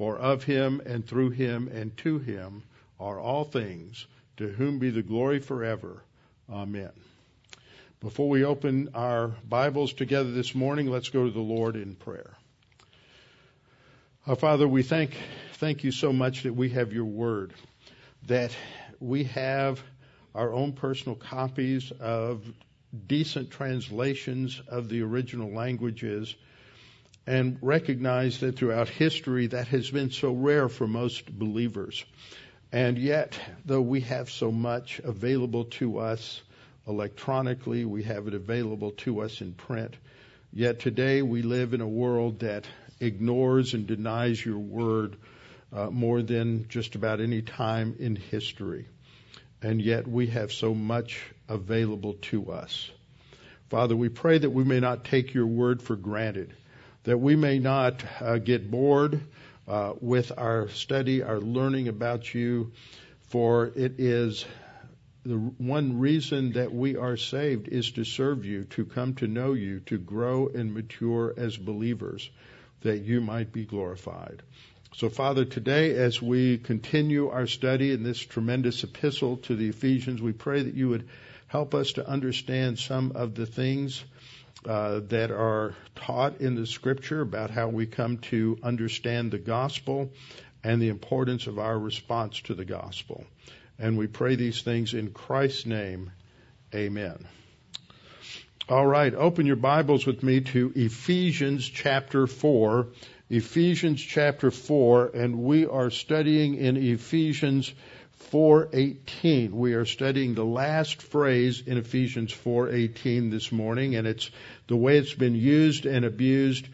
For of him and through him and to him are all things, to whom be the glory forever. Amen. Before we open our Bibles together this morning, let's go to the Lord in prayer. Our Father, we thank thank you so much that we have your word, that we have our own personal copies of decent translations of the original languages and recognize that throughout history that has been so rare for most believers. And yet, though we have so much available to us electronically, we have it available to us in print, yet today we live in a world that ignores and denies your word uh, more than just about any time in history. And yet we have so much available to us. Father, we pray that we may not take your word for granted that we may not uh, get bored uh, with our study, our learning about you, for it is the one reason that we are saved is to serve you, to come to know you, to grow and mature as believers, that you might be glorified. So, Father, today as we continue our study in this tremendous epistle to the Ephesians, we pray that you would help us to understand some of the things uh, that are taught in the scripture about how we come to understand the gospel and the importance of our response to the gospel. And we pray these things in Christ's name. Amen. All right, open your Bibles with me to Ephesians chapter 4. Ephesians chapter 4, and we are studying in Ephesians 4:18. We are studying the last phrase in Ephesians 4:18 this morning and it's the way it's been used and abused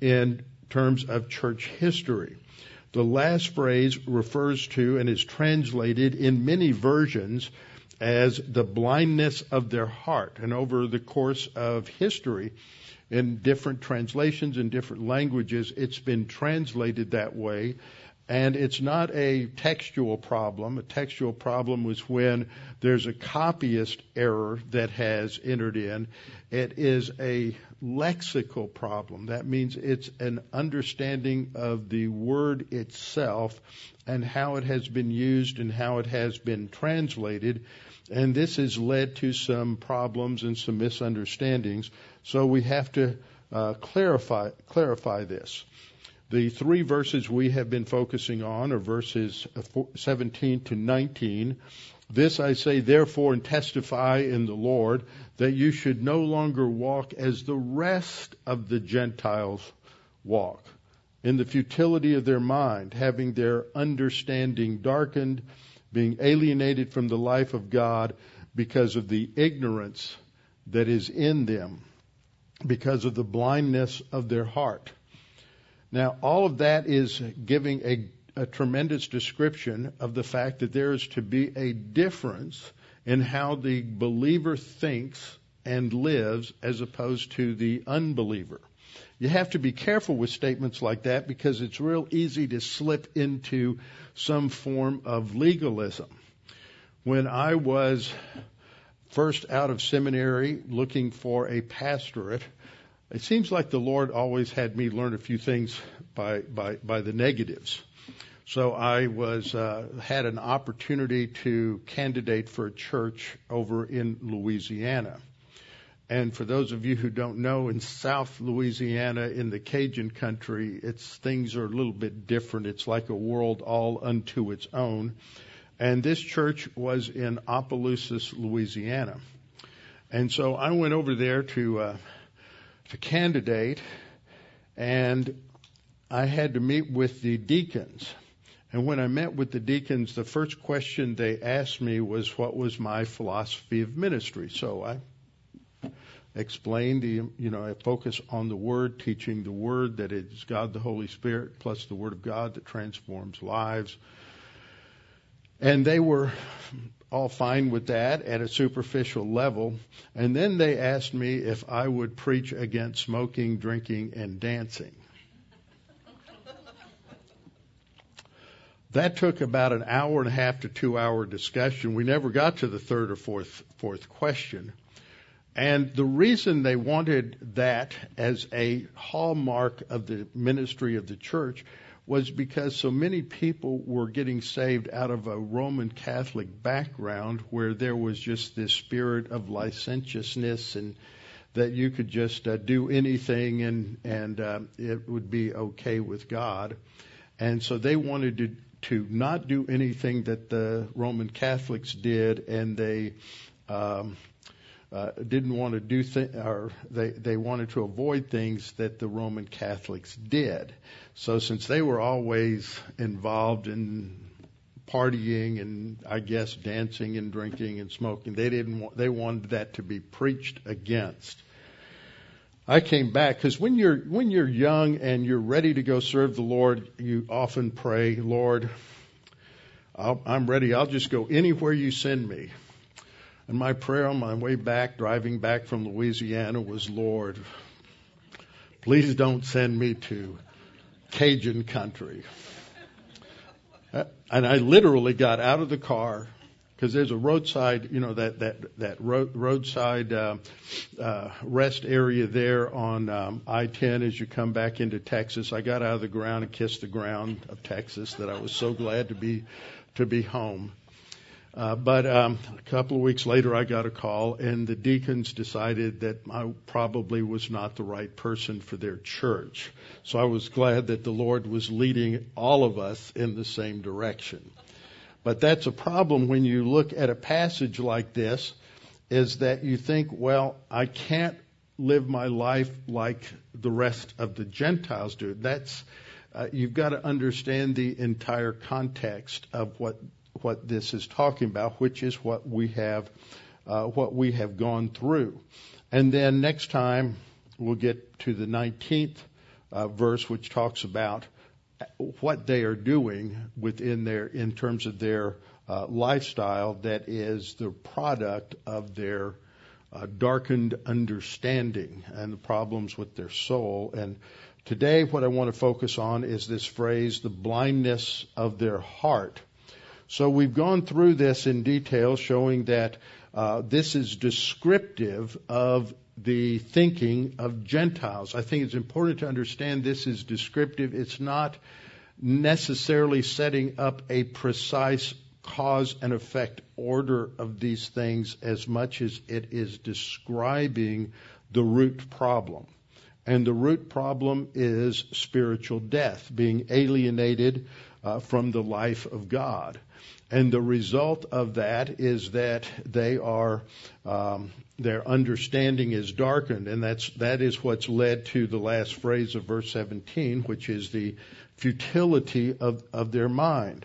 in terms of church history. The last phrase refers to and is translated in many versions as the blindness of their heart. And over the course of history, in different translations in different languages, it's been translated that way and it's not a textual problem. A textual problem was when there's a copyist error that has entered in. It is a lexical problem. That means it's an understanding of the word itself and how it has been used and how it has been translated. And this has led to some problems and some misunderstandings. So we have to uh, clarify clarify this. The three verses we have been focusing on are verses 17 to 19. This I say therefore and testify in the Lord that you should no longer walk as the rest of the Gentiles walk, in the futility of their mind, having their understanding darkened, being alienated from the life of God because of the ignorance that is in them, because of the blindness of their heart now, all of that is giving a, a tremendous description of the fact that there is to be a difference in how the believer thinks and lives as opposed to the unbeliever. You have to be careful with statements like that because it's real easy to slip into some form of legalism. When I was first out of seminary looking for a pastorate, it seems like the Lord always had me learn a few things by by by the negatives. So I was uh, had an opportunity to candidate for a church over in Louisiana. And for those of you who don't know, in South Louisiana, in the Cajun country, it's things are a little bit different. It's like a world all unto its own. And this church was in Opelousas, Louisiana. And so I went over there to uh, to candidate, and I had to meet with the deacons. And when I met with the deacons, the first question they asked me was what was my philosophy of ministry. So I explained the, you know, I focus on the Word, teaching the Word that it's God the Holy Spirit plus the Word of God that transforms lives. And they were all fine with that at a superficial level. And then they asked me if I would preach against smoking, drinking, and dancing. That took about an hour and a half to two hour discussion. We never got to the third or fourth fourth question. And the reason they wanted that as a hallmark of the ministry of the church was because so many people were getting saved out of a Roman Catholic background where there was just this spirit of licentiousness and that you could just uh, do anything and and uh, it would be okay with God. And so they wanted to to not do anything that the Roman Catholics did, and they um, uh, didn't want to do th- or they they wanted to avoid things that the Roman Catholics did. So since they were always involved in partying and I guess dancing and drinking and smoking, they didn't want, they wanted that to be preached against. I came back because when you're when you're young and you're ready to go serve the Lord, you often pray, Lord, I'll, I'm ready. I'll just go anywhere you send me. And my prayer on my way back, driving back from Louisiana, was, Lord, please don't send me to Cajun country. Uh, and I literally got out of the car because there's a roadside, you know, that that that road, roadside uh, uh, rest area there on um, I-10 as you come back into Texas. I got out of the ground and kissed the ground of Texas that I was so glad to be to be home. Uh, but um, a couple of weeks later, I got a call, and the deacons decided that I probably was not the right person for their church. So I was glad that the Lord was leading all of us in the same direction. But that's a problem when you look at a passage like this, is that you think, well, I can't live my life like the rest of the Gentiles do. That's uh, you've got to understand the entire context of what what this is talking about, which is what we have uh, what we have gone through. And then next time we'll get to the 19th uh, verse, which talks about what they are doing within their in terms of their uh, lifestyle that is the product of their uh, darkened understanding and the problems with their soul. And today, what I want to focus on is this phrase, the blindness of their heart. So we've gone through this in detail, showing that uh, this is descriptive of the thinking of Gentiles. I think it's important to understand this is descriptive. It's not necessarily setting up a precise cause and effect order of these things as much as it is describing the root problem. And the root problem is spiritual death, being alienated uh, from the life of God. And the result of that is that they are, um, their understanding is darkened, and that's that is what's led to the last phrase of verse 17, which is the futility of, of their mind.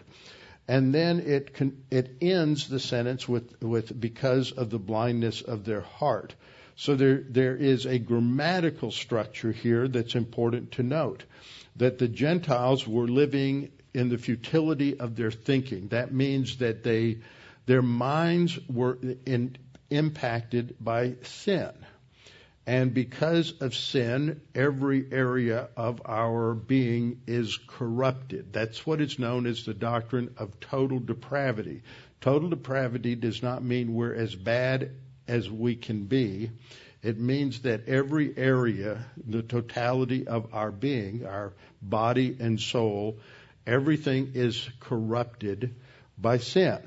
And then it it ends the sentence with with because of the blindness of their heart. So there there is a grammatical structure here that's important to note that the Gentiles were living in the futility of their thinking. That means that they, their minds were in, impacted by sin. And because of sin, every area of our being is corrupted. That's what is known as the doctrine of total depravity. Total depravity does not mean we're as bad as we can be. It means that every area, the totality of our being, our body and soul, everything is corrupted by sin.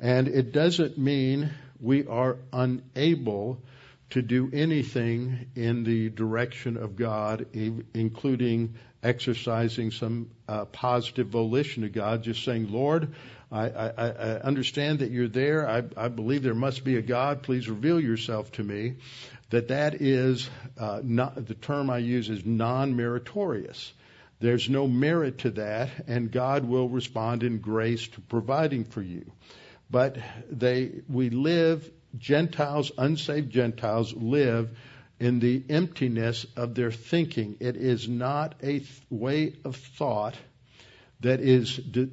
And it doesn't mean we are unable to do anything in the direction of God, including exercising some uh, positive volition to God, just saying, Lord, I, I, I understand that you're there. I, I believe there must be a God. Please reveal yourself to me. That that is uh, not the term I use is non-meritorious. There's no merit to that, and God will respond in grace to providing for you. But they, we live, Gentiles, unsaved Gentiles live in the emptiness of their thinking. It is not a th- way of thought that is de-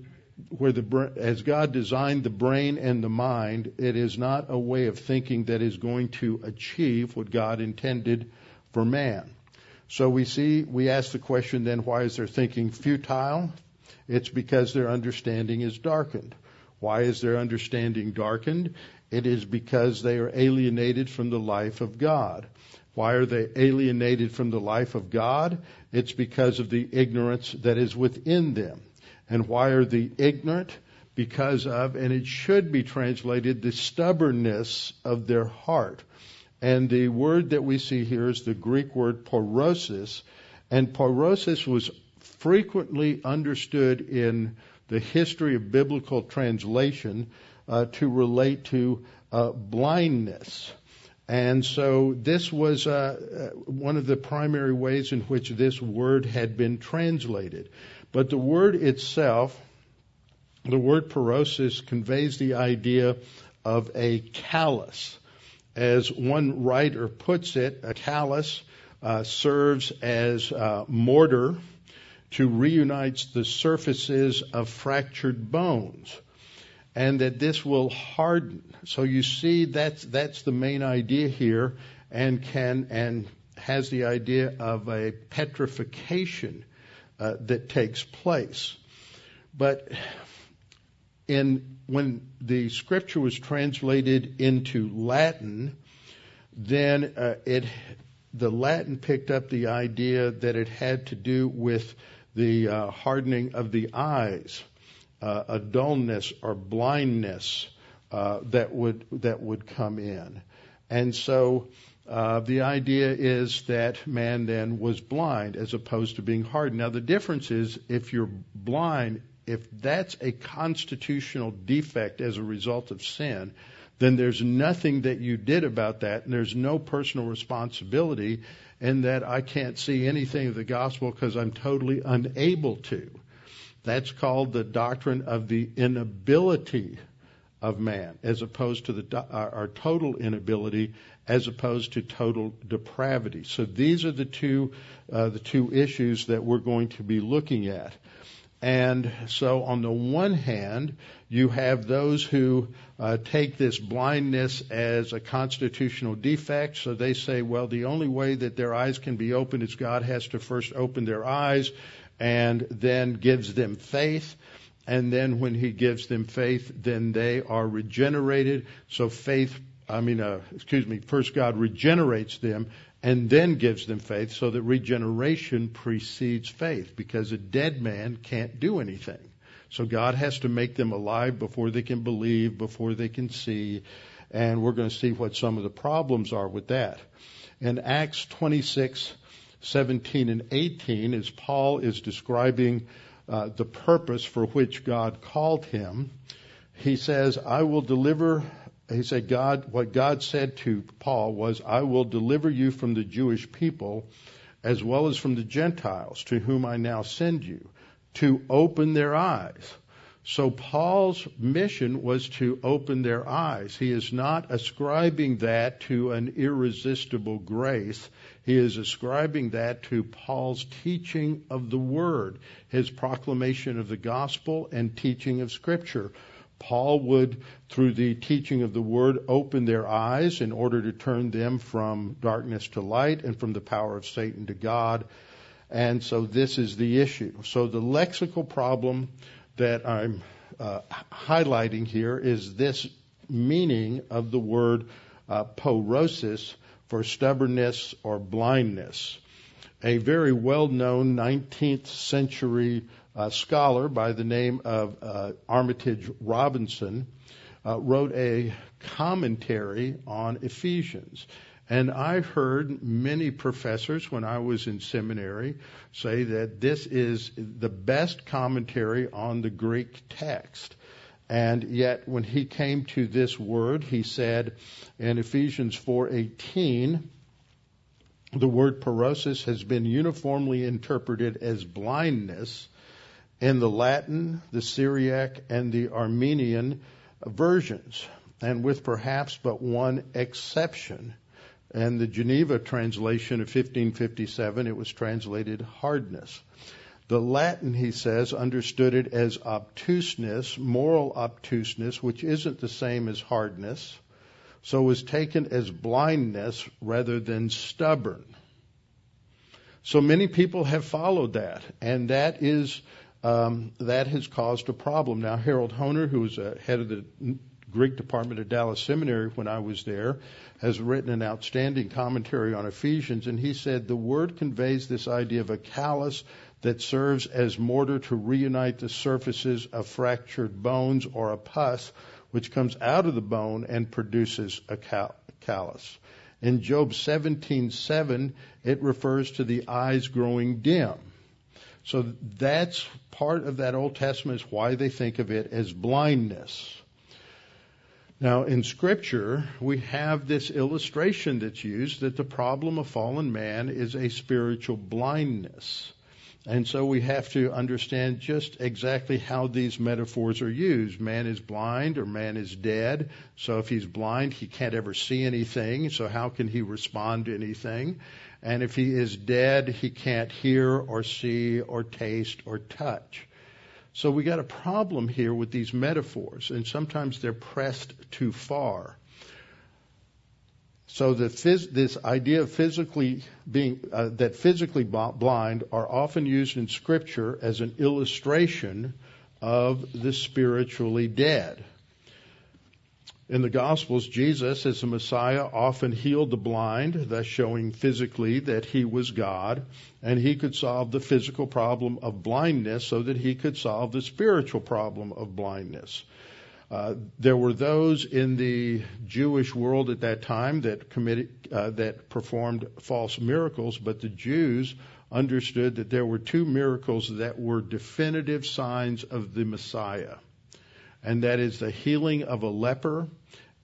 where the as God designed the brain and the mind, it is not a way of thinking that is going to achieve what God intended for man. So we see we ask the question then why is their thinking futile? It's because their understanding is darkened. Why is their understanding darkened? It is because they are alienated from the life of God. Why are they alienated from the life of God? It's because of the ignorance that is within them. And why are they ignorant? Because of, and it should be translated, the stubbornness of their heart. And the word that we see here is the Greek word porosis. And porosis was frequently understood in the history of biblical translation uh, to relate to uh, blindness. And so this was uh, uh one of the primary ways in which this word had been translated. But the word itself, the word porosis, conveys the idea of a callus. As one writer puts it, a callus uh, serves as uh, mortar to reunite the surfaces of fractured bones, and that this will harden. So you see, that's that's the main idea here, and can and has the idea of a petrification uh, that takes place. But in when the scripture was translated into Latin, then uh, it the Latin picked up the idea that it had to do with the uh, hardening of the eyes, uh, a dullness or blindness uh, that would that would come in, and so uh, the idea is that man then was blind as opposed to being hard. Now, the difference is if you're blind, if that's a constitutional defect as a result of sin, then there's nothing that you did about that, and there's no personal responsibility in that I can't see anything of the gospel because I'm totally unable to. That's called the doctrine of the inability of man, as opposed to the, our, our total inability as opposed to total depravity. So these are the two uh, the two issues that we're going to be looking at. And so, on the one hand, you have those who uh, take this blindness as a constitutional defect. So they say, well, the only way that their eyes can be opened is God has to first open their eyes and then gives them faith. And then when he gives them faith, then they are regenerated. So faith I mean, uh, excuse me, first God regenerates them and then gives them faith so that regeneration precedes faith because a dead man can't do anything. So God has to make them alive before they can believe, before they can see, and we're going to see what some of the problems are with that. In Acts 26, 17 and 18, as Paul is describing uh, the purpose for which God called him, he says, I will deliver he said, God, what God said to Paul was, I will deliver you from the Jewish people as well as from the Gentiles to whom I now send you to open their eyes. So Paul's mission was to open their eyes. He is not ascribing that to an irresistible grace. He is ascribing that to Paul's teaching of the Word, his proclamation of the gospel and teaching of Scripture. Paul would, through the teaching of the word, open their eyes in order to turn them from darkness to light and from the power of Satan to God. And so this is the issue. So the lexical problem that I'm uh, highlighting here is this meaning of the word uh, porosis for stubbornness or blindness. A very well known 19th century a scholar by the name of uh, Armitage Robinson uh, wrote a commentary on Ephesians. And I heard many professors when I was in seminary say that this is the best commentary on the Greek text. And yet, when he came to this word, he said in Ephesians 4:18, the word porosis has been uniformly interpreted as blindness in the Latin, the Syriac, and the Armenian versions, and with perhaps but one exception. And the Geneva translation of 1557, it was translated hardness. The Latin, he says, understood it as obtuseness, moral obtuseness, which isn't the same as hardness, so was taken as blindness rather than stubborn. So many people have followed that, and that is um, that has caused a problem. Now, Harold Hoehner, who was uh, head of the Greek department at Dallas Seminary when I was there, has written an outstanding commentary on Ephesians, and he said the word conveys this idea of a callus that serves as mortar to reunite the surfaces of fractured bones or a pus which comes out of the bone and produces a callus. In Job 17:7, it refers to the eyes growing dim. So that's part of that Old Testament is why they think of it as blindness. Now, in Scripture, we have this illustration that's used that the problem of fallen man is a spiritual blindness. And so we have to understand just exactly how these metaphors are used. Man is blind or man is dead. So if he's blind, he can't ever see anything. So how can he respond to anything? And if he is dead, he can't hear or see or taste or touch. So we got a problem here with these metaphors, and sometimes they're pressed too far. So phys- this idea of physically being uh, that physically blind are often used in Scripture as an illustration of the spiritually dead. In the Gospels, Jesus, as the Messiah, often healed the blind, thus showing physically that he was God, and he could solve the physical problem of blindness so that he could solve the spiritual problem of blindness. Uh, there were those in the Jewish world at that time that committed, uh, that performed false miracles, but the Jews understood that there were two miracles that were definitive signs of the Messiah and that is the healing of a leper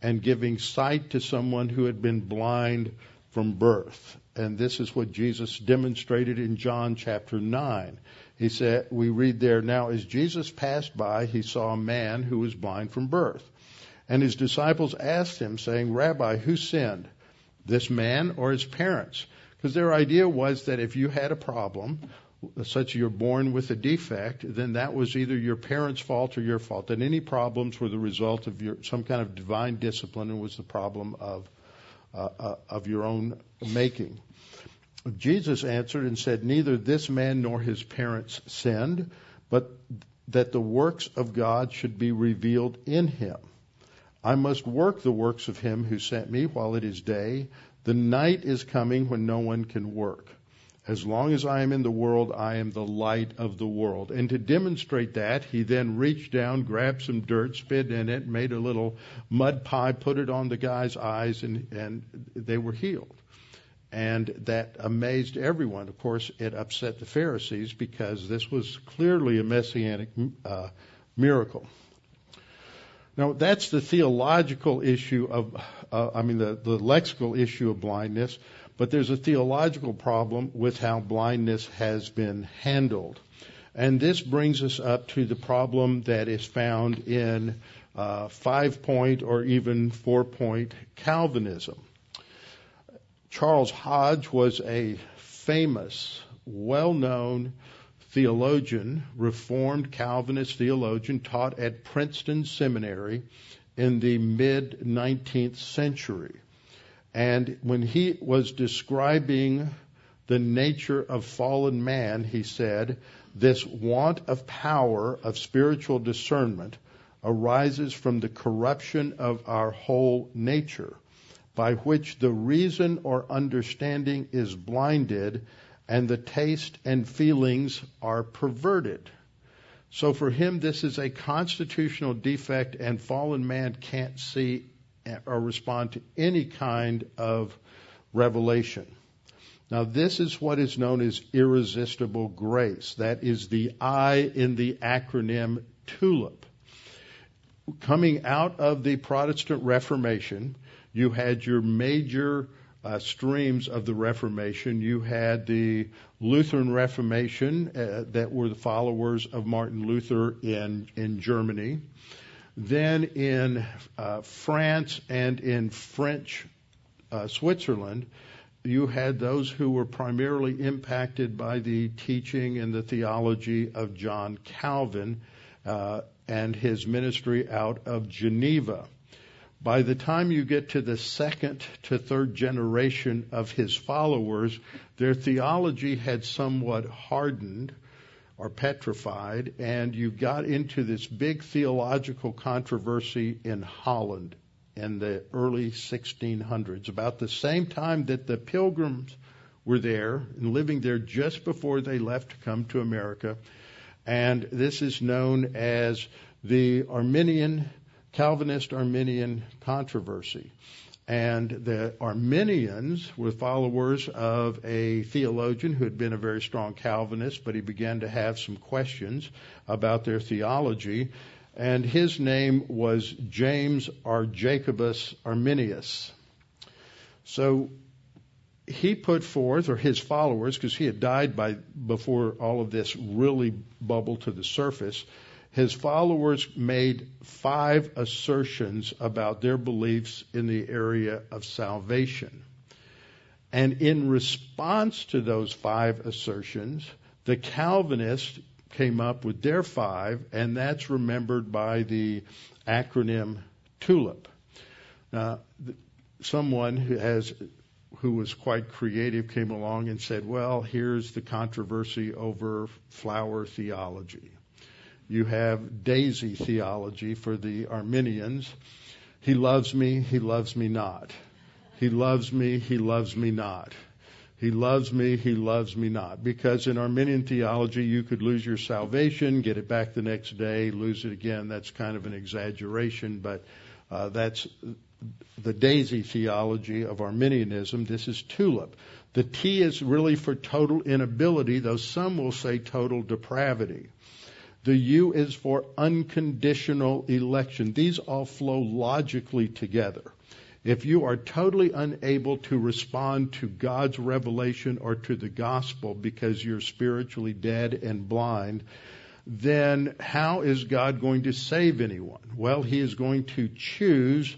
and giving sight to someone who had been blind from birth. And this is what Jesus demonstrated in John chapter 9. He said, we read there, now as Jesus passed by, he saw a man who was blind from birth. And his disciples asked him, saying, Rabbi, who sinned, this man or his parents? Because their idea was that if you had a problem, such you're born with a defect, then that was either your parents' fault or your fault. That any problems were the result of your some kind of divine discipline and was the problem of uh, uh, of your own making. Jesus answered and said, Neither this man nor his parents sinned, but that the works of God should be revealed in him. I must work the works of him who sent me while it is day. The night is coming when no one can work. As long as I am in the world, I am the light of the world. And to demonstrate that, he then reached down, grabbed some dirt, spit in it, made a little mud pie, put it on the guy's eyes, and, and they were healed. And that amazed everyone. Of course, it upset the Pharisees because this was clearly a messianic uh, miracle. Now, that's the theological issue of, uh, I mean, the, the lexical issue of blindness. But there's a theological problem with how blindness has been handled. And this brings us up to the problem that is found in uh, five point or even four point Calvinism. Charles Hodge was a famous, well known theologian, Reformed Calvinist theologian, taught at Princeton Seminary in the mid 19th century. And when he was describing the nature of fallen man, he said, this want of power of spiritual discernment arises from the corruption of our whole nature, by which the reason or understanding is blinded and the taste and feelings are perverted. So for him, this is a constitutional defect, and fallen man can't see or respond to any kind of revelation. Now, this is what is known as irresistible grace. That is the I in the acronym TULIP. coming out of the Protestant Reformation, you had your major uh, streams of the Reformation. You had the Lutheran Reformation uh, that were the followers of Martin Luther in in Germany. Then in uh, France and in French uh, Switzerland, you had those who were primarily impacted by the teaching and the theology of John Calvin uh, and his ministry out of Geneva. By the time you get to the second to third generation of his followers, their theology had somewhat hardened or petrified, and you got into this big theological controversy in Holland in the early 1600s, about the same time that the pilgrims were there and living there just before they left to come to America. And this is known as the Arminian, Calvinist Arminian controversy. And the Arminians were followers of a theologian who had been a very strong Calvinist, but he began to have some questions about their theology. And his name was James R. Jacobus Arminius. So he put forth, or his followers, because he had died by before all of this really bubbled to the surface, his followers made five assertions about their beliefs in the area of salvation. And in response to those five assertions, the Calvinists came up with their five, and that's remembered by the acronym TULIP. Now, someone who has who was quite creative came along and said, "Well, here's the controversy over flower theology." You have daisy theology for the Arminians. He loves me, he loves me not. He loves me, he loves me not. He loves me, he loves me not. Because in Arminian theology, you could lose your salvation, get it back the next day, lose it again. That's kind of an exaggeration, but uh, that's the daisy theology of Arminianism. This is tulip. The T is really for total inability, though some will say total depravity. The U is for unconditional election. These all flow logically together. If you are totally unable to respond to God's revelation or to the gospel because you're spiritually dead and blind, then how is God going to save anyone? Well, He is going to choose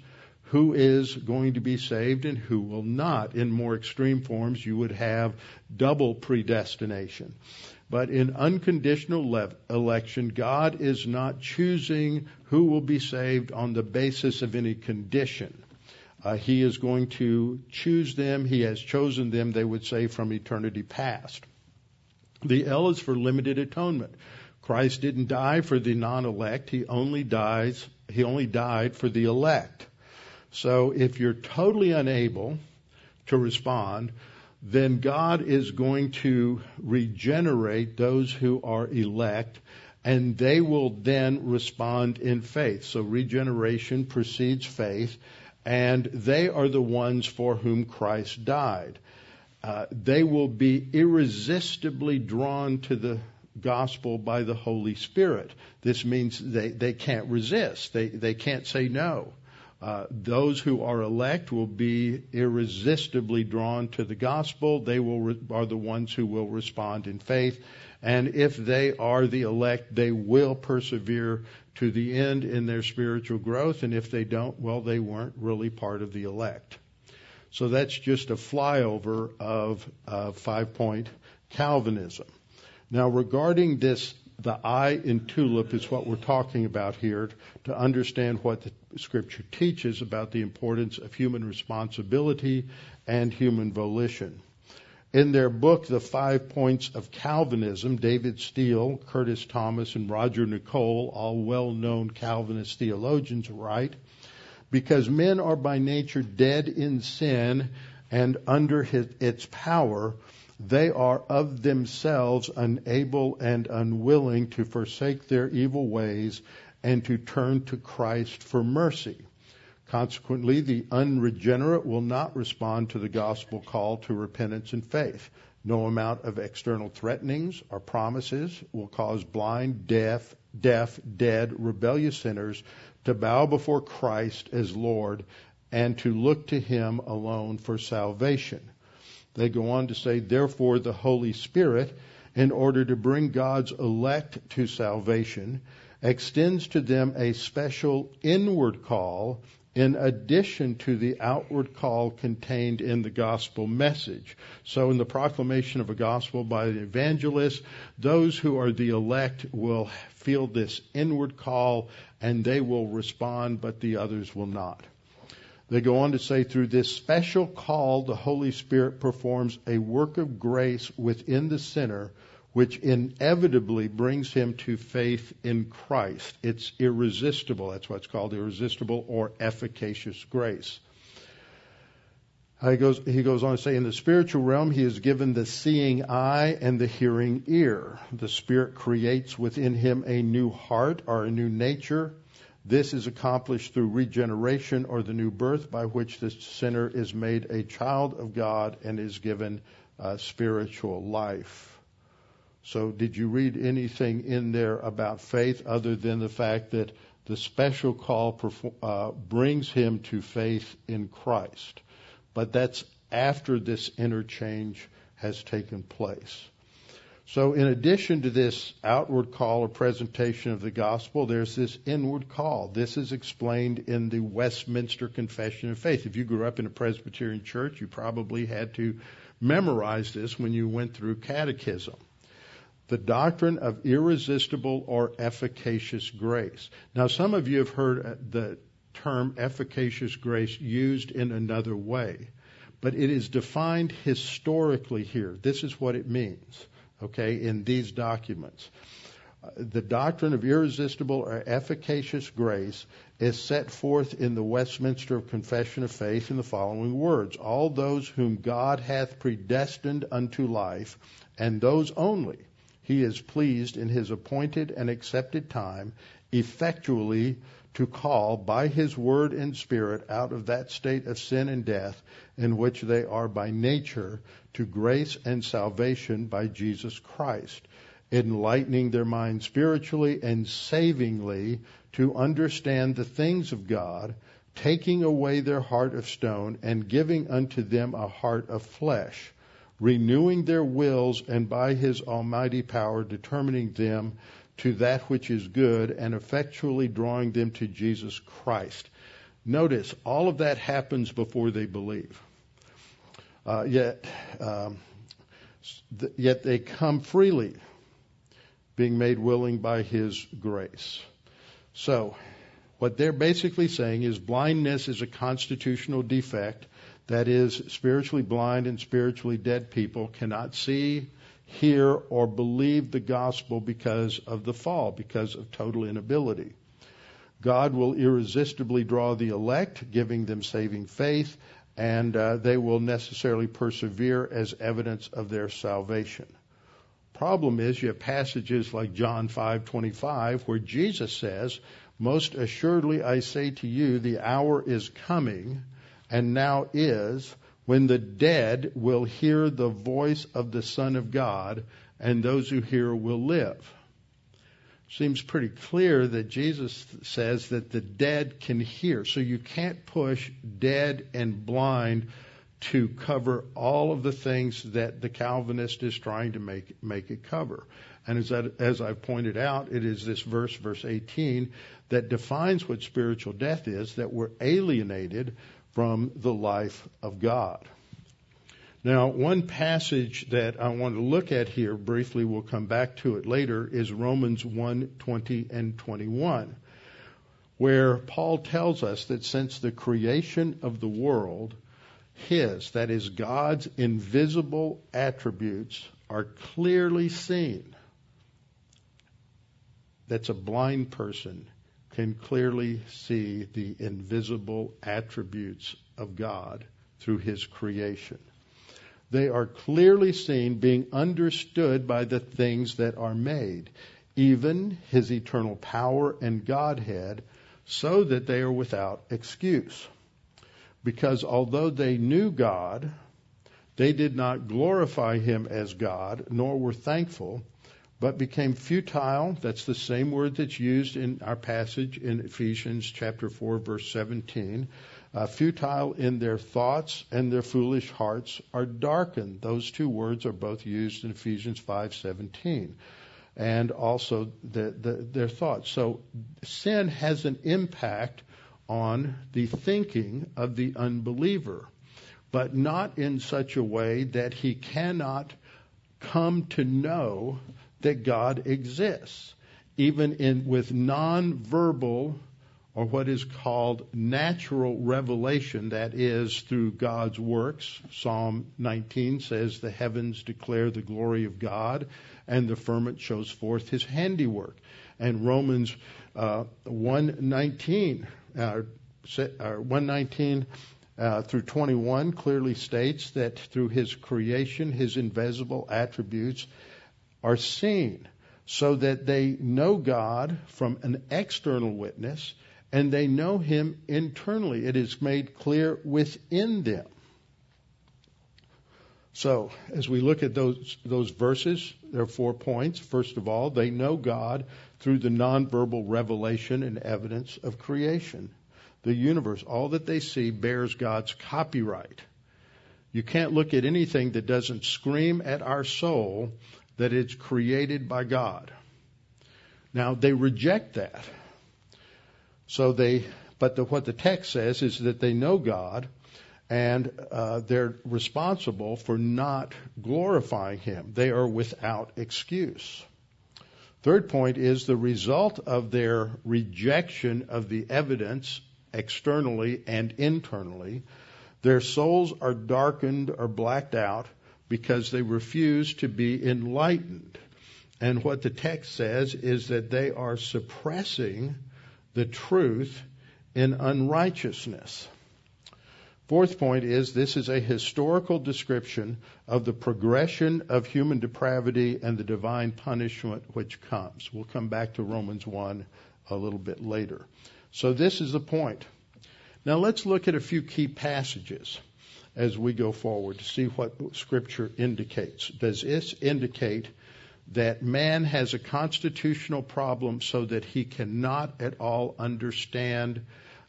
who is going to be saved and who will not. In more extreme forms, you would have double predestination. But in unconditional le- election, God is not choosing who will be saved on the basis of any condition. Uh, he is going to choose them. He has chosen them, they would say, from eternity past. The L is for limited atonement. Christ didn't die for the non-elect. He only dies, he only died for the elect. So if you're totally unable to respond, then God is going to regenerate those who are elect and they will then respond in faith. So regeneration precedes faith and they are the ones for whom Christ died. Uh, they will be irresistibly drawn to the gospel by the Holy Spirit. This means they, they can't resist. They, they can't say no. Uh, those who are elect will be irresistibly drawn to the gospel. They will re- are the ones who will respond in faith, and if they are the elect, they will persevere to the end in their spiritual growth. And if they don't, well, they weren't really part of the elect. So that's just a flyover of uh, five point Calvinism. Now, regarding this the I in tulip is what we're talking about here to understand what the scripture teaches about the importance of human responsibility and human volition. In their book, The Five Points of Calvinism, David Steele, Curtis Thomas, and Roger Nicole, all well known Calvinist theologians, write, because men are by nature dead in sin and under his, its power, they are of themselves unable and unwilling to forsake their evil ways and to turn to Christ for mercy. Consequently, the unregenerate will not respond to the gospel call to repentance and faith. No amount of external threatenings or promises will cause blind, deaf, deaf, dead, rebellious sinners to bow before Christ as Lord and to look to Him alone for salvation. They go on to say, therefore, the Holy Spirit, in order to bring God's elect to salvation, extends to them a special inward call in addition to the outward call contained in the gospel message. So in the proclamation of a gospel by the evangelist, those who are the elect will feel this inward call and they will respond, but the others will not. They go on to say, through this special call, the Holy Spirit performs a work of grace within the sinner which inevitably brings him to faith in Christ. It's irresistible. That's what's called irresistible or efficacious grace. He goes, he goes on to say, in the spiritual realm, he is given the seeing eye and the hearing ear. The Spirit creates within him a new heart or a new nature. This is accomplished through regeneration or the new birth by which the sinner is made a child of God and is given uh, spiritual life. So, did you read anything in there about faith other than the fact that the special call uh, brings him to faith in Christ? But that's after this interchange has taken place. So, in addition to this outward call or presentation of the gospel, there's this inward call. This is explained in the Westminster Confession of Faith. If you grew up in a Presbyterian church, you probably had to memorize this when you went through catechism the doctrine of irresistible or efficacious grace. Now, some of you have heard uh, the term efficacious grace used in another way, but it is defined historically here. This is what it means, okay, in these documents. Uh, the doctrine of irresistible or efficacious grace is set forth in the Westminster Confession of Faith in the following words All those whom God hath predestined unto life, and those only he is pleased in his appointed and accepted time effectually to call by his word and spirit out of that state of sin and death in which they are by nature to grace and salvation by Jesus Christ, enlightening their minds spiritually and savingly to understand the things of God, taking away their heart of stone and giving unto them a heart of flesh renewing their wills and by his almighty power determining them to that which is good and effectually drawing them to Jesus Christ. Notice, all of that happens before they believe. Uh, yet, um, th- yet they come freely, being made willing by His grace. So, what they're basically saying is blindness is a constitutional defect that is, spiritually blind and spiritually dead people cannot see, hear, or believe the gospel because of the fall, because of total inability. God will irresistibly draw the elect, giving them saving faith, and uh, they will necessarily persevere as evidence of their salvation. Problem is, you have passages like John 5:25 where Jesus says, "Most assuredly I say to you, the hour is coming." and now is when the dead will hear the voice of the Son of God, and those who hear will live. Seems pretty clear that Jesus says that the dead can hear. So you can't push dead and blind to cover all of the things that the Calvinist is trying to make make it cover. And as, that, as I've pointed out, it is this verse, verse 18, that defines what spiritual death is, that we're alienated from the life of God. Now, one passage that I want to look at here briefly, we'll come back to it later, is Romans 1 20 and 21, where Paul tells us that since the creation of the world, his, that is God's invisible attributes, are clearly seen. That's a blind person can clearly see the invisible attributes of God through His creation. They are clearly seen being understood by the things that are made, even His eternal power and Godhead, so that they are without excuse. Because although they knew God, they did not glorify Him as God, nor were thankful but became futile. That's the same word that's used in our passage in Ephesians chapter 4 verse 17. Uh, futile in their thoughts and their foolish hearts are darkened. Those two words are both used in Ephesians 5:17 and also the, the, their thoughts. So sin has an impact on the thinking of the unbeliever, but not in such a way that he cannot come to know that God exists, even in with non-verbal or what is called natural revelation, that is through God's works. Psalm 19 says, The heavens declare the glory of God, and the firmament shows forth his handiwork. And Romans uh, 119, uh, 119 uh, through 21 clearly states that through his creation, his invisible attributes are seen, so that they know God from an external witness and they know him internally. It is made clear within them. So, as we look at those, those verses, there are four points. First of all, they know God through the nonverbal revelation and evidence of creation. The universe, all that they see, bears God's copyright. You can't look at anything that doesn't scream at our soul that it's created by God. Now, they reject that. So they, but the, what the text says is that they know God and uh, they're responsible for not glorifying Him. They are without excuse. Third point is the result of their rejection of the evidence externally and internally. Their souls are darkened or blacked out because they refuse to be enlightened. And what the text says is that they are suppressing the truth in unrighteousness. Fourth point is this is a historical description of the progression of human depravity and the divine punishment which comes. We'll come back to Romans 1 a little bit later. So this is the point. Now let's look at a few key passages as we go forward to see what scripture indicates. Does this indicate that man has a constitutional problem so that he cannot at all understand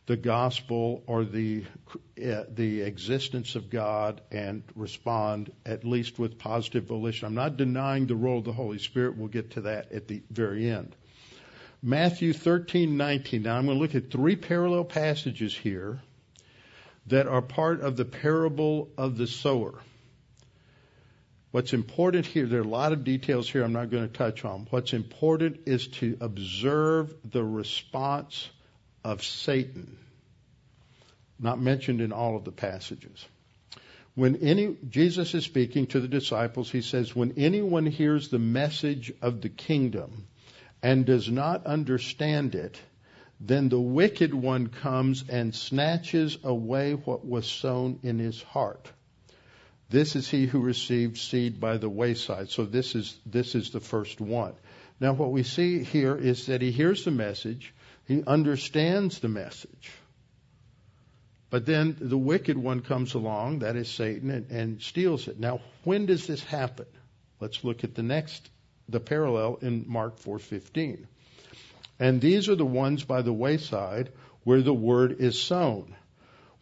the gospel or the uh, the existence of God and respond at least with positive volition. I'm not denying the role of the Holy Spirit. We'll get to that at the very end. Matthew 13:19. Now I'm going to look at three parallel passages here that are part of the parable of the sower. What's important here, there are a lot of details here I'm not going to touch on. What's important is to observe the response of Satan, not mentioned in all of the passages. When any, Jesus is speaking to the disciples, he says, when anyone hears the message of the kingdom and does not understand it, then the wicked one comes and snatches away what was sown in his heart. This is he who received seed by the wayside. So this is, this is the first one. Now what we see here is that he hears the message, he understands the message. But then the wicked one comes along, that is Satan, and, and steals it. Now, when does this happen? Let's look at the next, the parallel in Mark 4:15. And these are the ones by the wayside where the word is sown.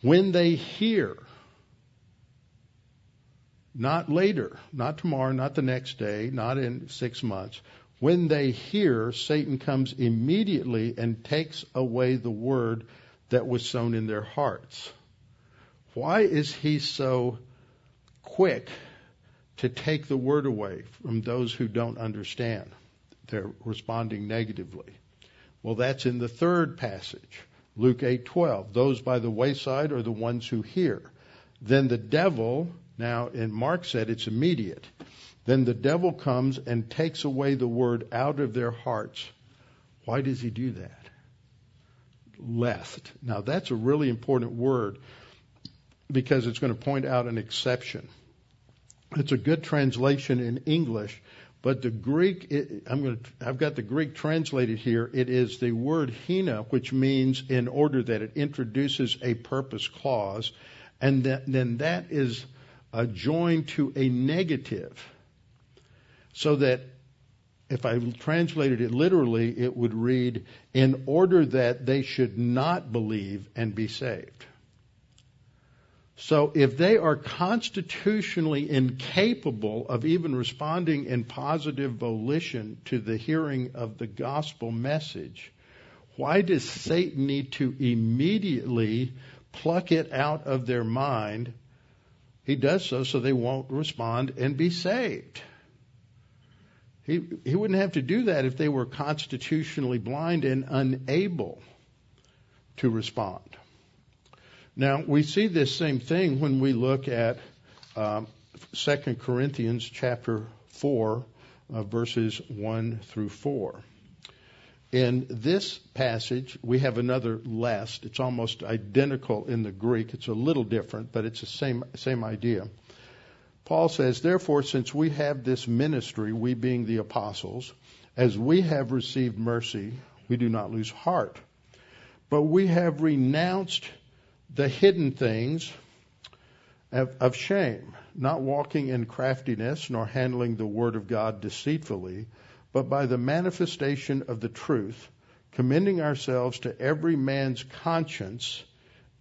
When they hear, not later, not tomorrow, not the next day, not in six months. When they hear, Satan comes immediately and takes away the word that was sown in their hearts. Why is he so quick to take the word away from those who don't understand? They're responding negatively. Well, that's in the third passage, Luke 8:12. Those by the wayside are the ones who hear. Then the devil now, and Mark said it's immediate. Then the devil comes and takes away the word out of their hearts. Why does he do that? Lest. Now, that's a really important word because it's going to point out an exception. It's a good translation in English, but the Greek, it, I'm going to, I've got the Greek translated here. It is the word hina, which means in order that it introduces a purpose clause, and that, then that is uh, joined to a negative so that if I translated it literally, it would read, in order that they should not believe and be saved. So if they are constitutionally incapable of even responding in positive volition to the hearing of the gospel message, why does Satan need to immediately pluck it out of their mind? He does so so they won't respond and be saved. He, he wouldn't have to do that if they were constitutionally blind and unable to respond. Now, we see this same thing when we look at um, 2 Corinthians chapter 4, uh, verses 1 through 4. In this passage, we have another lest. It's almost identical in the Greek. It's a little different, but it's the same, same idea. Paul says, Therefore, since we have this ministry, we being the apostles, as we have received mercy, we do not lose heart. But we have renounced the hidden things of, of shame, not walking in craftiness, nor handling the word of God deceitfully, but by the manifestation of the truth, commending ourselves to every man's conscience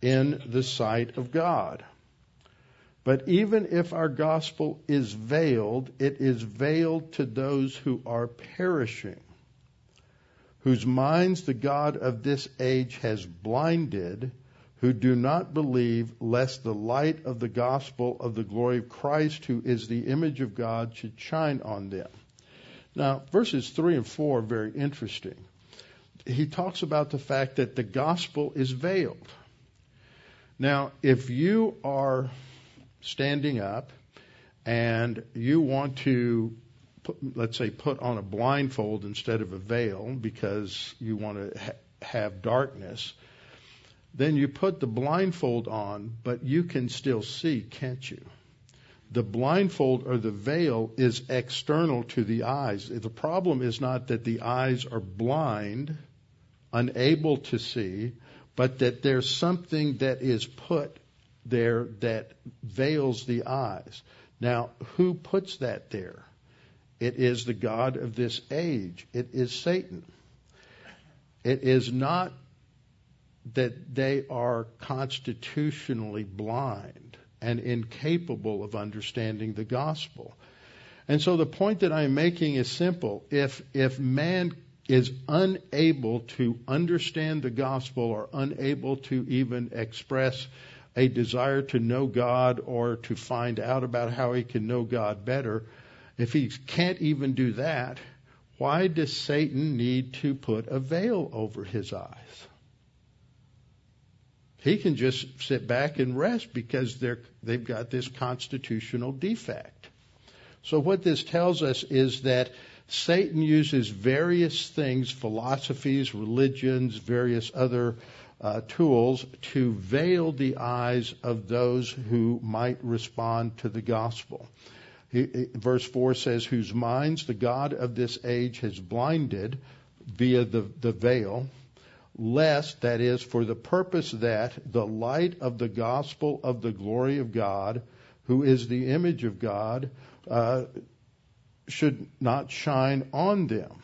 in the sight of God. But even if our gospel is veiled, it is veiled to those who are perishing, whose minds the God of this age has blinded who do not believe, lest the light of the gospel of the glory of Christ, who is the image of God, should shine on them. Now, verses 3 and 4 are very interesting. He talks about the fact that the gospel is veiled. Now, if you are standing up and you want to, put, let's say, put on a blindfold instead of a veil because you want to ha- have darkness, then you put the blindfold on, but you can still see, can't you? The blindfold or the veil is external to the eyes. The problem is not that the eyes are blind, unable to see, but that there's something that is put there that veils the eyes. Now, who puts that there? It is the God of this age. It is Satan. It is not that they are constitutionally blind and incapable of understanding the gospel. And so the point that I'm making is simple. If, if man is unable to understand the gospel or unable to even express a desire to know God or to find out about how he can know God better, if he can't even do that, why does Satan need to put a veil over his eyes? He can just sit back and rest because they're, they've got this constitutional defect. So what this tells us is that Satan uses various things, philosophies, religions, various other uh, tools to veil the eyes of those who might respond to the gospel. He, verse 4 says, Whose minds the God of this age has blinded via the, the veil, lest, that is, for the purpose that the light of the gospel of the glory of God, who is the image of God, uh, should not shine on them.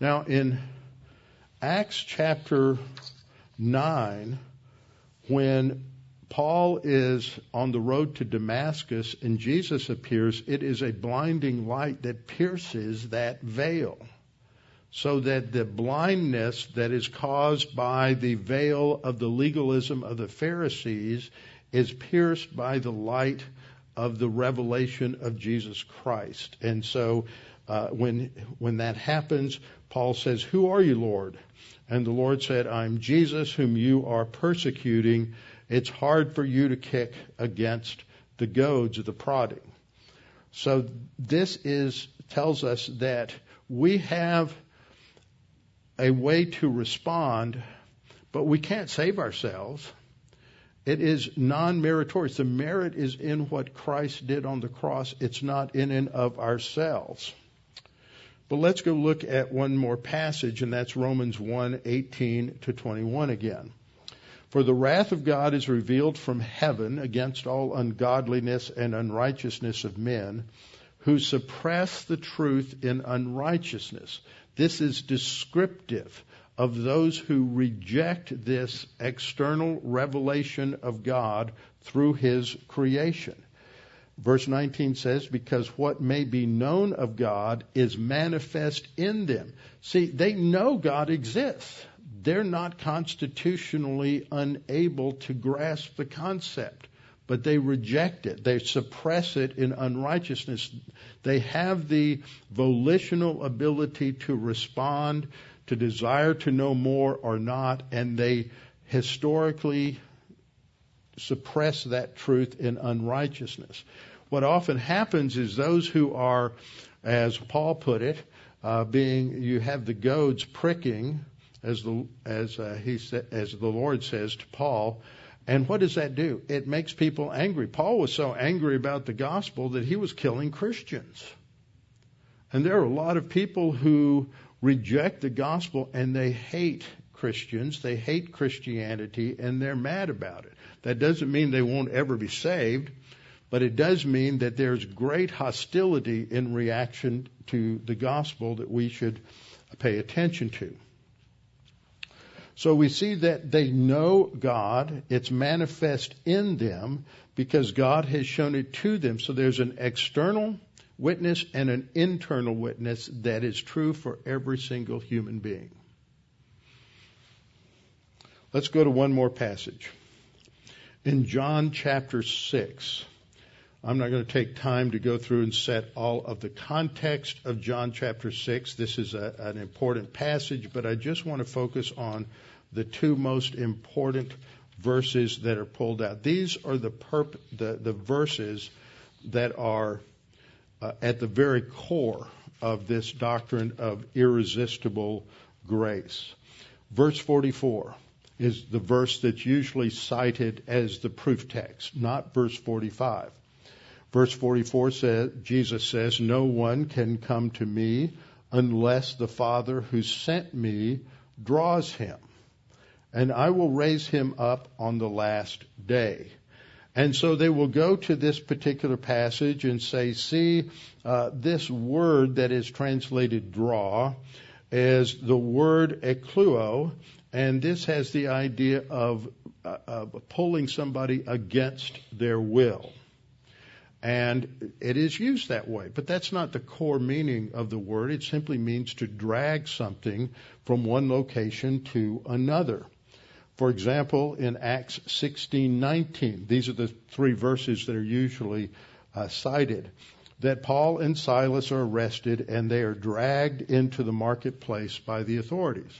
Now, in Acts chapter 9, when Paul is on the road to Damascus and Jesus appears, it is a blinding light that pierces that veil so that the blindness that is caused by the veil of the legalism of the Pharisees is pierced by the light of the revelation of Jesus Christ. And so uh, when when that happens, Paul says, "Who are you, Lord?" And the Lord said, "I'm Jesus, whom you are persecuting. It's hard for you to kick against the goads of the prodding." So this is tells us that we have a way to respond, but we can't save ourselves. It is non meritorious. The merit is in what Christ did on the cross, it's not in and of ourselves. But let's go look at one more passage, and that's Romans 1 18 to 21 again. For the wrath of God is revealed from heaven against all ungodliness and unrighteousness of men who suppress the truth in unrighteousness. This is descriptive of those who reject this external revelation of God through His creation. Verse 19 says, Because what may be known of God is manifest in them. See, they know God exists. They're not constitutionally unable to grasp the concept, but they reject it. They suppress it in unrighteousness. They have the volitional ability to respond, to desire to know more or not, and they historically suppress that truth in unrighteousness. What often happens is those who are, as Paul put it, uh, being you have the goads pricking, as the as uh, he sa- as the Lord says to Paul, and what does that do? It makes people angry. Paul was so angry about the gospel that he was killing Christians. And there are a lot of people who reject the gospel and they hate Christians, they hate Christianity, and they're mad about it. That doesn't mean they won't ever be saved, but it does mean that there's great hostility in reaction to the gospel that we should pay attention to. So we see that they know God, it's manifest in them because God has shown it to them. So there's an external witness and an internal witness that is true for every single human being. Let's go to one more passage. In John chapter 6, I'm not going to take time to go through and set all of the context of John chapter 6. This is a, an important passage, but I just want to focus on the two most important verses that are pulled out. These are the, perp- the, the verses that are uh, at the very core of this doctrine of irresistible grace. Verse 44 is the verse that's usually cited as the proof text, not verse 45. Verse 44 says, Jesus says, No one can come to me unless the Father who sent me draws him, and I will raise him up on the last day. And so they will go to this particular passage and say, see, uh, this word that is translated draw is the word helkuo, and this has the idea of, uh, of pulling somebody against their will. And it is used that way, but that's not the core meaning of the word. It simply means to drag something from one location to another. For example, in Acts 16:19, these are the three verses that are usually uh, cited. That Paul and Silas are arrested and they are dragged into the marketplace by the authorities.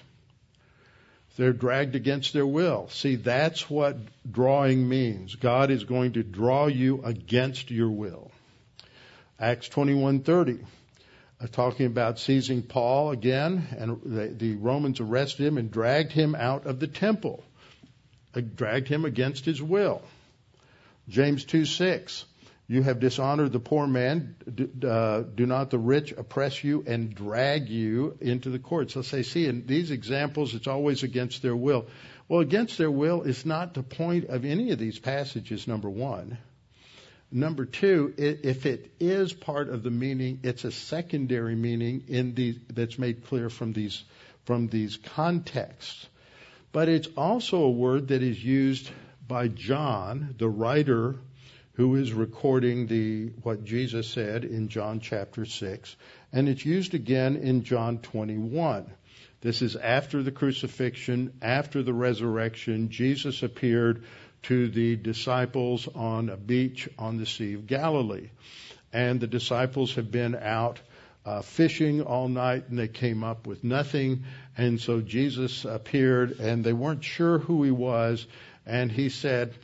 They're dragged against their will. See, that's what drawing means. God is going to draw you against your will. Acts 21:30, uh, talking about seizing Paul again, and the, the, Romans arrested him and dragged him out of the temple, uh, dragged him against his will. James 2:6, you have dishonored the poor man. Do, uh, do, not the rich oppress you and drag you into the courts? Let's say, see, in these examples, it's always against their will. Well, against their will is not the point of any of these passages, number one. Number two, if it is part of the meaning, it's a secondary meaning in the, that's made clear from these, from these contexts. But it's also a word that is used by John, the writer who is recording the what Jesus said in John chapter 6 and it's used again in John 21 this is after the crucifixion after the resurrection. Jesus appeared to the disciples on a beach on the sea of Galilee and the disciples have been out uh, fishing all night and they came up with nothing and so Jesus appeared and they weren't sure who he was and he said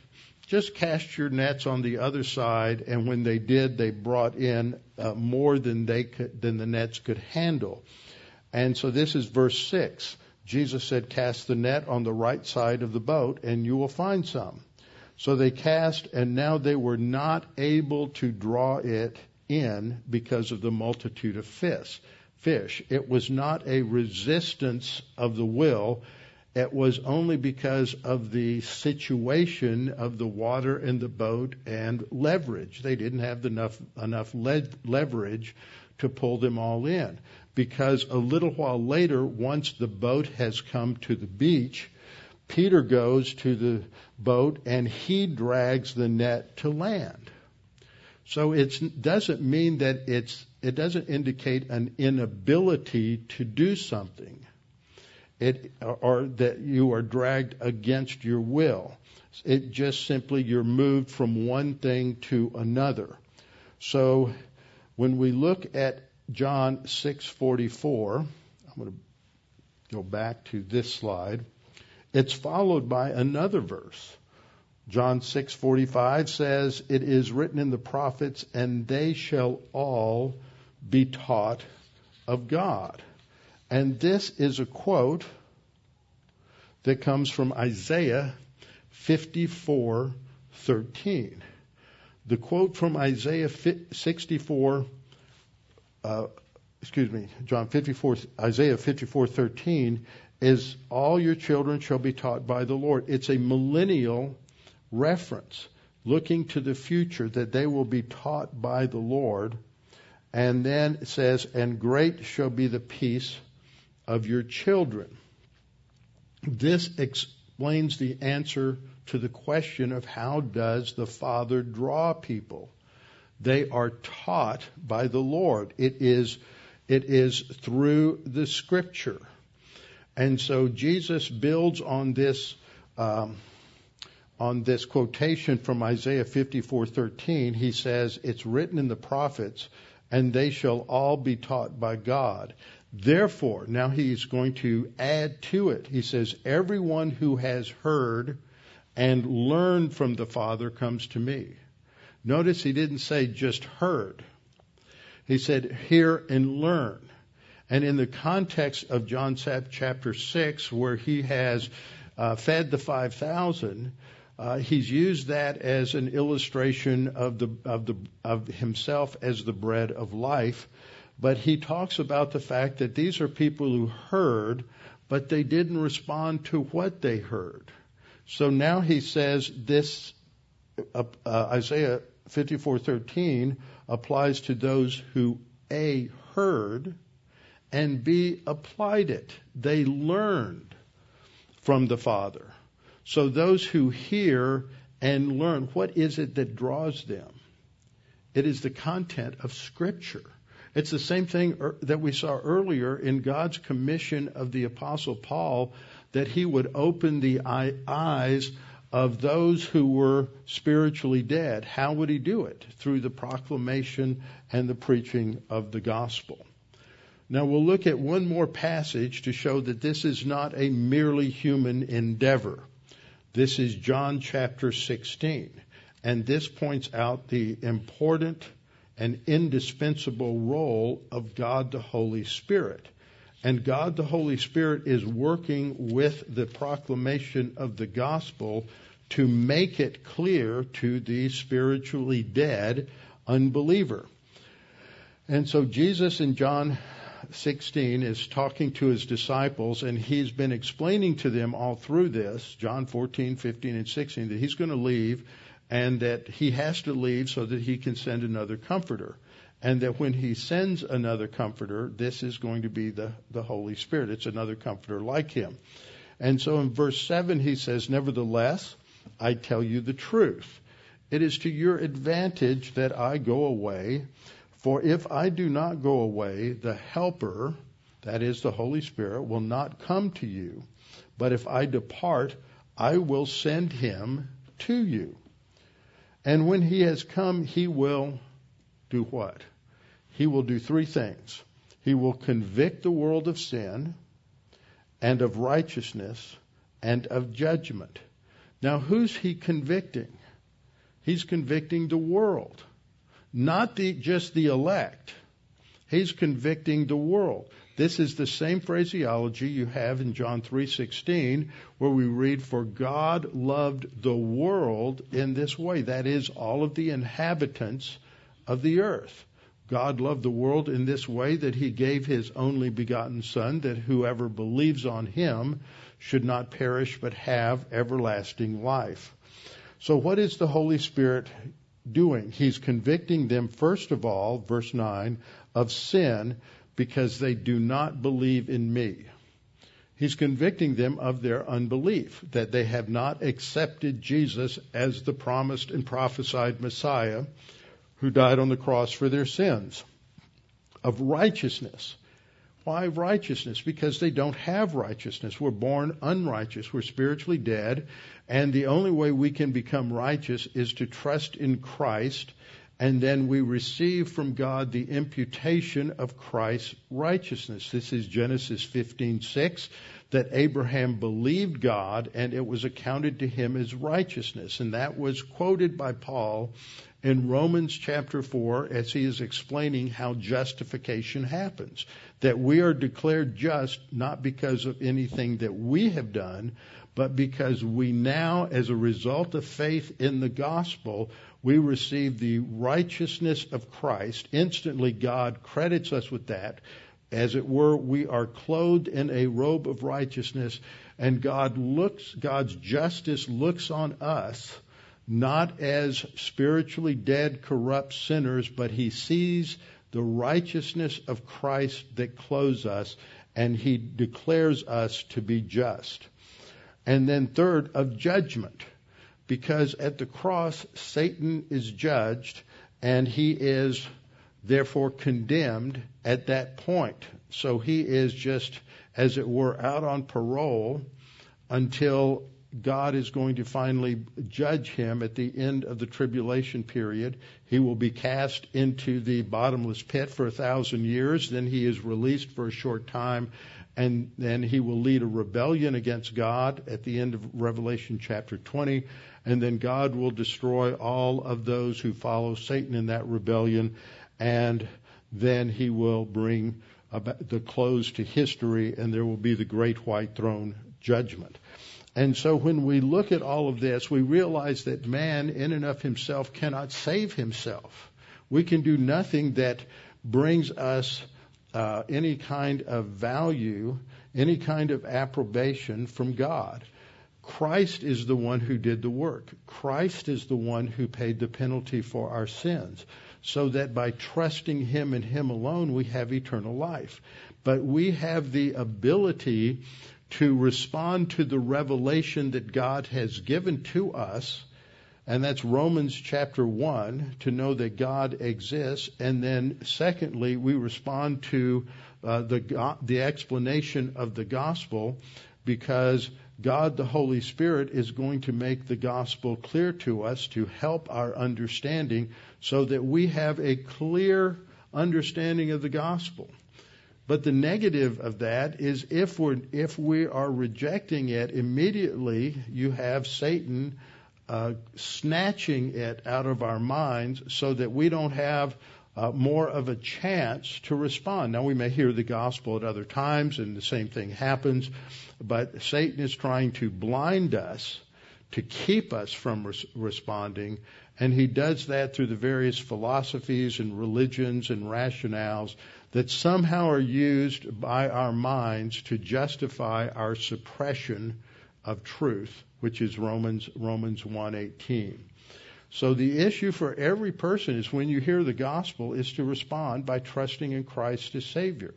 just cast your nets on the other side. And when they did, they brought in uh, more than they could, than the nets could handle. And so this is verse six. Jesus said, cast the net on the right side of the boat and you will find some. So they cast and now they were not able to draw it in because of the multitude of fish. Fish. It was not a resistance of the will it was only because of the situation of the water in the boat and leverage. They didn't have enough enough le- leverage to pull them all in. Because a little while later, once the boat has come to the beach, Peter goes to the boat and he drags the net to land. So it doesn't mean that it's it doesn't indicate an inability to do something it, or that you are dragged against your will. It just simply you're moved from one thing to another. So when we look at John 6:44, I'm going to go back to this slide. It's followed by another verse. John 6:45 says, "It is written in the prophets, and they shall all be taught of God." And this is a quote that comes from Isaiah 54:13. The quote from Isaiah 64 uh, excuse me, John 54 Isaiah 54:13 is all your children shall be taught by the Lord. It's a millennial reference looking to the future that they will be taught by the Lord. And then it says, and great shall be the peace of your children. This explains the answer to the question of how does the Father draw people? They are taught by the Lord. It is, it is through the Scripture. And so Jesus builds on this, um, on this quotation from Isaiah 54:13. He says, "It's written in the prophets, and they shall all be taught by God." Therefore, now he's going to add to it. He says, Everyone who has heard and learned from the Father comes to me. Notice he didn't say just heard. He said, hear and learn. And in the context of John chapter 6, where he has uh, fed the 5,000, uh, he's used that as an illustration of the of the of himself as the bread of life but he talks about the fact that these are people who heard, but they didn't respond to what they heard. So now he says this uh, uh, Isaiah 54:13 applies to those who a heard and b applied it. They learned from the Father. So those who hear and learn, what is it that draws them? It is the content of Scripture. It's the same thing er, that we saw earlier in God's commission of the Apostle Paul that he would open the eyes of those who were spiritually dead. How would he do it? Through the proclamation and the preaching of the gospel. Now we'll look at one more passage to show that this is not a merely human endeavor. This is John chapter 16. And this points out the important an indispensable role of God the Holy Spirit. And God the Holy Spirit is working with the proclamation of the gospel to make it clear to the spiritually dead unbeliever. And so Jesus in John 16 is talking to his disciples and he's been explaining to them all through this, John 14, 15, and 16, that he's going to leave and that he has to leave so that he can send another comforter. And that when he sends another comforter, this is going to be the, the Holy Spirit. It's another comforter like him. And so in verse 7, he says, Nevertheless, I tell you the truth. It is to your advantage that I go away, for if I do not go away, the Helper, that is the Holy Spirit, will not come to you. But if I depart, I will send him to you. And when he has come, he will do what? He will do three things. He will convict the world of sin and of righteousness and of judgment. Now, who's he convicting? He's convicting the world, not the, just the elect. He's convicting the world. This is the same phraseology you have in John 3:16 where we read for God loved the world in this way that is all of the inhabitants of the earth. God loved the world in this way that he gave his only begotten Son, that whoever believes on him should not perish but have everlasting life. So, what is the Holy Spirit doing? He's convicting them, first of all, verse 9, of sin because they do not believe in me. He's convicting them of their unbelief, that they have not accepted Jesus as the promised and prophesied Messiah who died on the cross for their sins. Of righteousness. Why righteousness? Because they don't have righteousness. We're born unrighteous. We're spiritually dead. And the only way we can become righteous is to trust in Christ and then we receive from God the imputation of Christ's righteousness. This is Genesis 15:6 that Abraham believed God and it was accounted to him as righteousness and that was quoted by Paul in Romans chapter 4 as he is explaining how justification happens that we are declared just not because of anything that we have done but because we now as a result of faith in the gospel we receive the righteousness of Christ. Instantly, God credits us with that. As it were, we are clothed in a robe of righteousness, and God looks, God's justice looks on us not as spiritually dead, corrupt sinners, but He sees the righteousness of Christ that clothes us, and He declares us to be just. And then, third, of judgment because at the cross, Satan is judged and he is therefore condemned at that point. So he is just, as it were, out on parole until God is going to finally judge him at the end of the tribulation period. He will be cast into the bottomless pit for a thousand years. Then he is released for a short time, and then he will lead a rebellion against God at the end of Revelation chapter 20 and then God will destroy all of those who follow Satan in that rebellion, and then he will bring the close to history, and there will be the great white throne judgment. And so when we look at all of this, we realize that man in and of himself cannot save himself. We can do nothing that brings us uh, any kind of value, any kind of approbation from God. Christ is the one who did the work. Christ is the one who paid the penalty for our sins, so that by trusting Him and Him alone, we have eternal life. But we have the ability to respond to the revelation that God has given to us, and that's Romans chapter 1, to know that God exists. And then, secondly, we respond to uh, the, the explanation of the gospel because God the Holy Spirit is going to make the gospel clear to us to help our understanding so that we have a clear understanding of the gospel. But the negative of that is if we're if we are rejecting it immediately, you have Satan uh, snatching it out of our minds so that we don't have uh, more of a chance to respond. Now, we may hear the gospel at other times, and the same thing happens, but Satan is trying to blind us to keep us from res- responding, and he does that through the various philosophies and religions and rationales that somehow are used by our minds to justify our suppression of truth, which is Romans Romans 1:18. So the issue for every person is when you hear the gospel is to respond by trusting in Christ as Savior.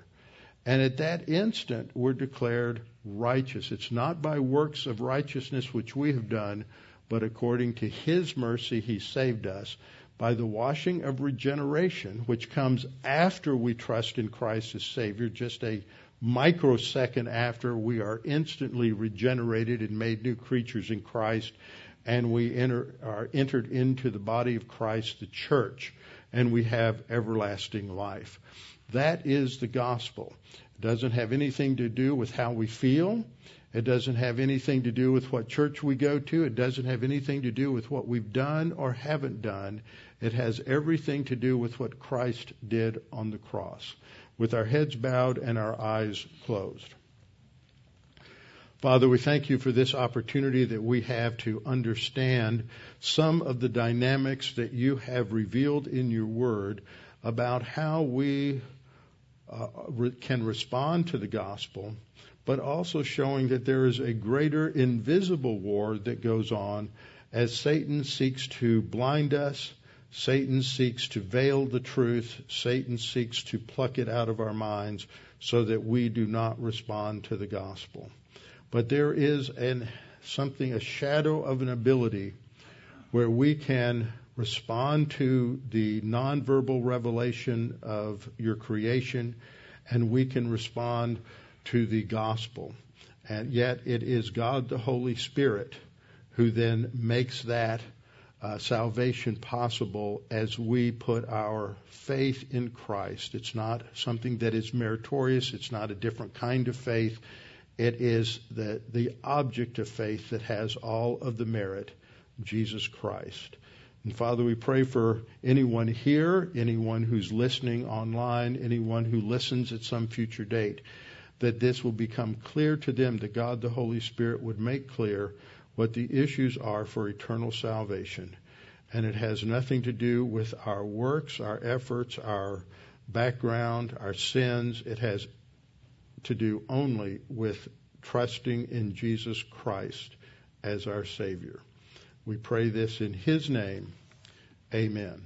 And at that instant, we're declared righteous. It's not by works of righteousness which we have done, but according to His mercy, He saved us by the washing of regeneration, which comes after we trust in Christ as Savior, just a microsecond after we are instantly regenerated and made new creatures in Christ and we enter, are entered into the body of Christ, the church, and we have everlasting life. That is the gospel. It doesn't have anything to do with how we feel. It doesn't have anything to do with what church we go to. It doesn't have anything to do with what we've done or haven't done. It has everything to do with what Christ did on the cross, with our heads bowed and our eyes closed. Father, we thank you for this opportunity that we have to understand some of the dynamics that you have revealed in your word about how we uh, re- can respond to the gospel, but also showing that there is a greater invisible war that goes on as Satan seeks to blind us. Satan seeks to veil the truth. Satan seeks to pluck it out of our minds so that we do not respond to the gospel. But there is an, something, a shadow of an ability where we can respond to the nonverbal revelation of your creation, and we can respond to the gospel. And yet, it is God the Holy Spirit who then makes that uh, salvation possible as we put our faith in Christ. It's not something that is meritorious, it's not a different kind of faith. It is the, the object of faith that has all of the merit, Jesus Christ. And Father, we pray for anyone here, anyone who's listening online, anyone who listens at some future date, that this will become clear to them, that God the Holy Spirit would make clear what the issues are for eternal salvation. And it has nothing to do with our works, our efforts, our background, our sins. It has to do only with trusting in Jesus Christ as our Savior. We pray this in His name. Amen.